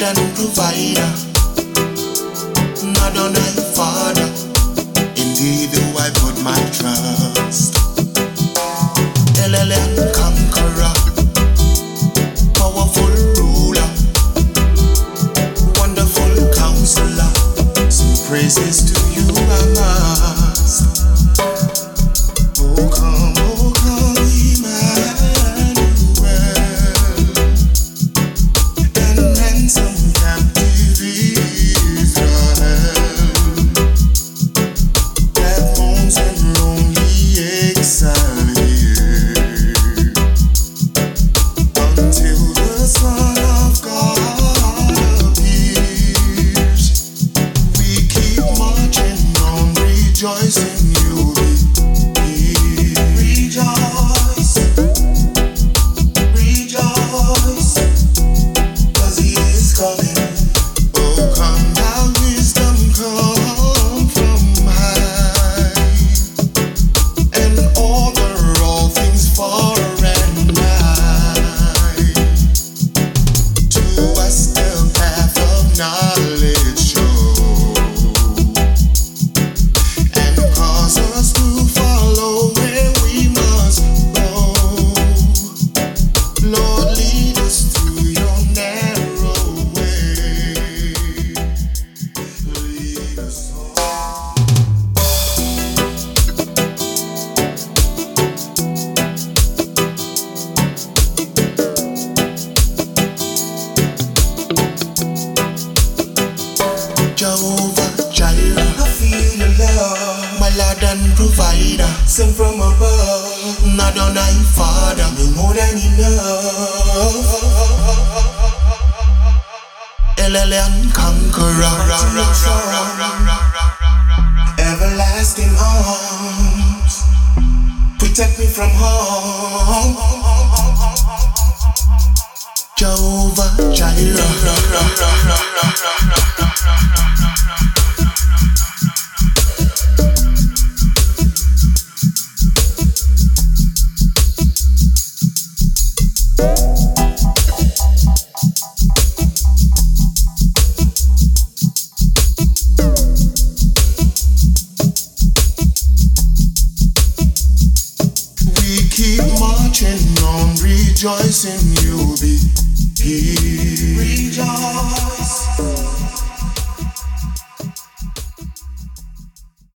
And provider, Adonai Father. Indeed, do I put my trust. Elohim conqueror, powerful ruler, wonderful counselor. Some praises to rejoicing Jehovah Jireh, I feel your love, my Lord and provider, sent from above. Not on Adonai Father, me more than enough. Elohim conqueror, everlasting arms, protect me from harm. Jehovah Jireh. Keep marching on, rejoicing you'll be here. Rejoice.